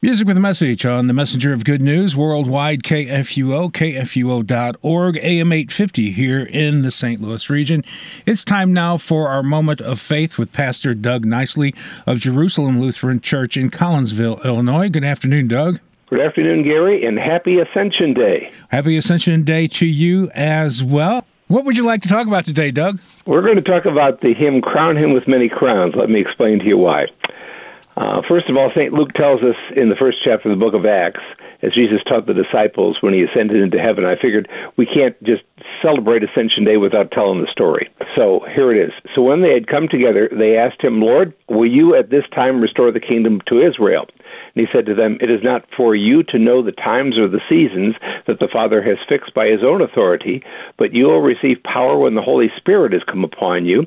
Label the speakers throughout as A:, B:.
A: Music with a message on the Messenger of Good News, worldwide KFUO, KFUO.org, AM 850 here in the St. Louis region. It's time now for our moment of faith with Pastor Doug Nicely of Jerusalem Lutheran Church in Collinsville, Illinois. Good afternoon, Doug.
B: Good afternoon, Gary, and happy Ascension Day.
A: Happy Ascension Day to you as well. What would you like to talk about today, Doug?
B: We're going to talk about the hymn Crown Him with Many Crowns. Let me explain to you why. Uh, first of all, St. Luke tells us in the first chapter of the book of Acts, as Jesus taught the disciples when he ascended into heaven, I figured we can't just celebrate Ascension Day without telling the story. So here it is. So when they had come together, they asked him, Lord, will you at this time restore the kingdom to Israel? And he said to them, It is not for you to know the times or the seasons that the Father has fixed by his own authority, but you will receive power when the Holy Spirit has come upon you,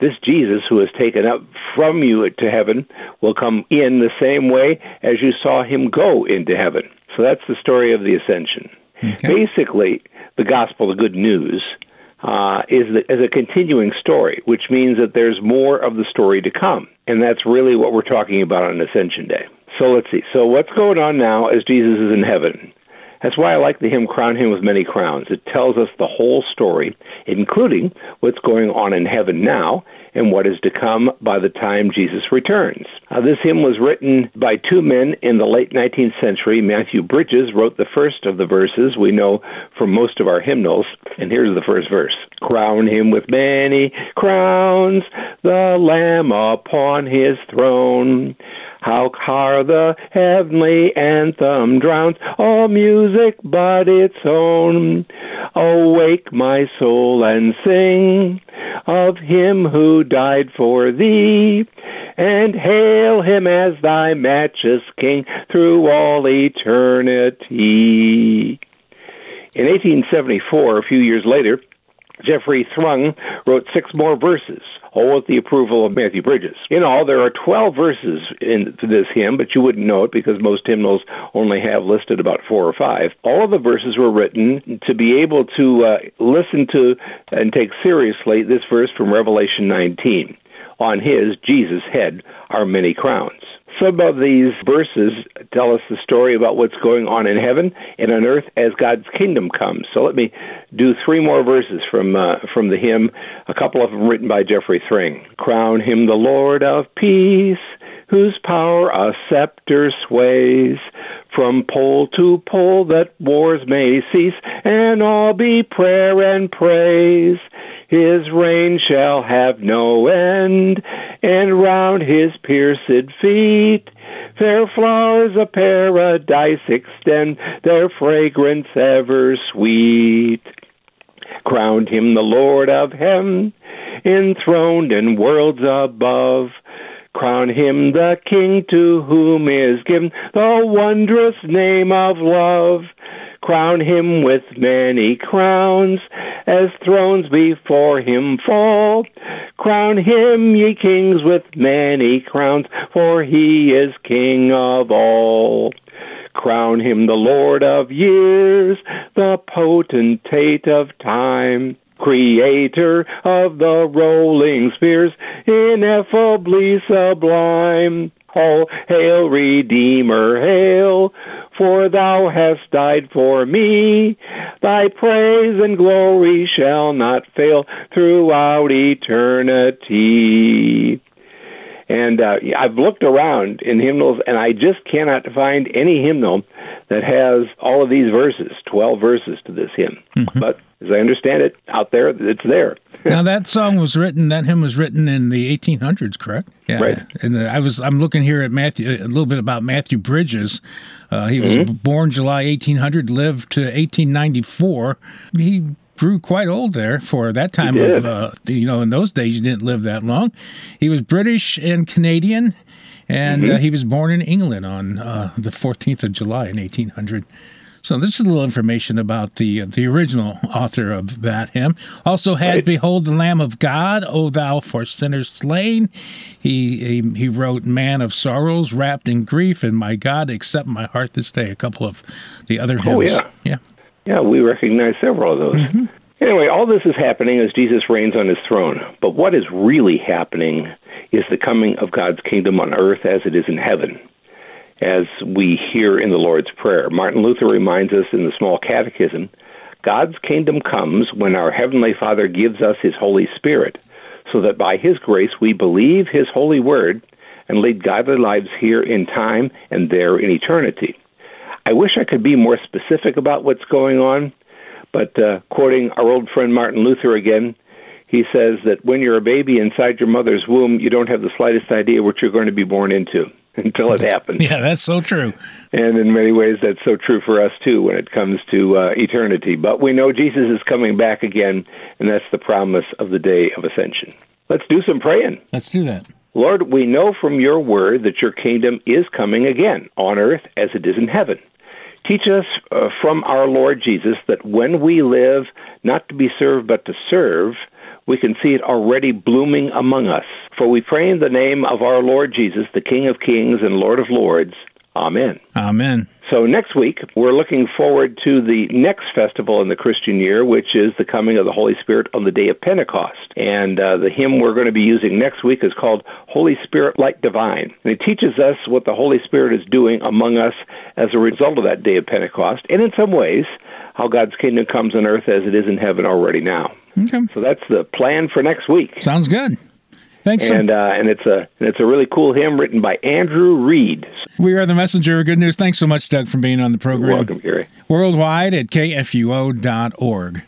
B: This Jesus who is taken up from you to heaven will come in the same way as you saw him go into heaven. So that's the story of the ascension. Okay. Basically, the gospel, the good news, uh, is, the, is a continuing story, which means that there's more of the story to come. And that's really what we're talking about on Ascension Day. So let's see. So what's going on now as Jesus is in heaven? That's why I like the hymn Crown Him with Many Crowns. It tells us the whole story, including what's going on in heaven now and what is to come by the time Jesus returns. Uh, this hymn was written by two men in the late 19th century. Matthew Bridges wrote the first of the verses we know from most of our hymnals, and here's the first verse Crown him with many crowns, the Lamb upon his throne. How car the heavenly anthem drowns all music but its own. Awake, my soul, and sing of him who died for thee, and hail him as thy matchless king through all eternity. In 1874, a few years later, Geoffrey Thring wrote six more verses all with the approval of Matthew Bridges. In all, there are 12 verses in this hymn, but you wouldn't know it because most hymnals only have listed about four or five. All of the verses were written to be able to uh, listen to and take seriously this verse from Revelation 19. On his, Jesus' head, are many crowns. Some of these verses tell us the story about what's going on in heaven and on earth as God's kingdom comes. So let me do three more verses from uh, from the hymn, a couple of them written by Geoffrey Thring. Crown him the Lord of peace, whose power a scepter sways. From pole to pole that wars may cease, and all be prayer and praise. His reign shall have no end, and round his pierced feet fair flowers of paradise extend their fragrance ever sweet. Crowned him the Lord of heaven, enthroned in worlds above. Crown him the King to whom is given the wondrous name of love crown him with many crowns, as thrones before him fall. Crown him, ye kings, with many crowns, for he is King of all. Crown him the Lord of years, the potentate of time creator of the rolling spheres, ineffably sublime. Oh, hail, Redeemer, hail, for thou hast died for me. Thy praise and glory shall not fail throughout eternity. And uh, I've looked around in hymnals, and I just cannot find any hymnal that has all of these verses, 12 verses to this hymn. Mm-hmm. But as I understand it, out there, it's there.
A: now that song was written, that hymn was written in the 1800s, correct?
B: Yeah. Right.
A: And I was, I'm looking here at Matthew, a little bit about Matthew Bridges. Uh, he was mm-hmm. born July 1800, lived to 1894. He grew quite old there for that time of uh, you know in those days you didn't live that long. He was British and Canadian, and mm-hmm. uh, he was born in England on uh, the 14th of July in 1800. So this is a little information about the the original author of that hymn. Also had
B: Right.
A: "Behold the Lamb of God, O Thou for sinners slain." He, he he wrote "Man of Sorrows, wrapped in grief, and my God, accept my heart this day." A couple of the other hymns.
B: Oh, yeah.
A: yeah.
B: Yeah, we recognize several of those. Mm-hmm. Anyway, all this is happening as Jesus reigns on his throne. But what is really happening is the coming of God's kingdom on earth as it is in heaven, as we hear in the Lord's Prayer. Martin Luther reminds us in the Small Catechism God's kingdom comes when our Heavenly Father gives us His Holy Spirit, so that by His grace we believe His holy word and lead godly lives here in time and there in eternity. I wish I could be more specific about what's going on, but uh, quoting our old friend Martin Luther again, he says that when you're a baby inside your mother's womb, you don't have the slightest idea what you're going to be born into until it happens.
A: Yeah, that's so true.
B: And in many ways, that's so true for us too when it comes to uh, eternity. But we know Jesus is coming back again, and that's the promise of the day of ascension. Let's do some praying.
A: Let's do that.
B: Lord, we know from your word that your kingdom is coming again on earth as it is in heaven. Teach us uh, from our Lord Jesus that when we live not to be served but to serve, we can see it already blooming among us. For we pray in the name of our Lord Jesus, the King of kings and Lord of lords. Amen.
A: Amen.
B: So next week, we're looking forward to the next festival in the Christian year, which is the coming of the Holy Spirit on the day of Pentecost. And uh, the hymn we're going to be using next week is called Holy Spirit Light Divine. And it teaches us what the Holy Spirit is doing among us as a result of that day of Pentecost, and in some ways, how God's kingdom comes on earth as it is in heaven already now.
A: Okay.
B: So that's the plan for next week.
A: Sounds good. Thanks. so-
B: And uh, and it's a and it's a really cool hymn written by Andrew Reed.
A: we are the messenger of good news. Thanks so much, Doug, for being on the program.
B: You're welcome, Gary.
A: Worldwide at kfuo.org.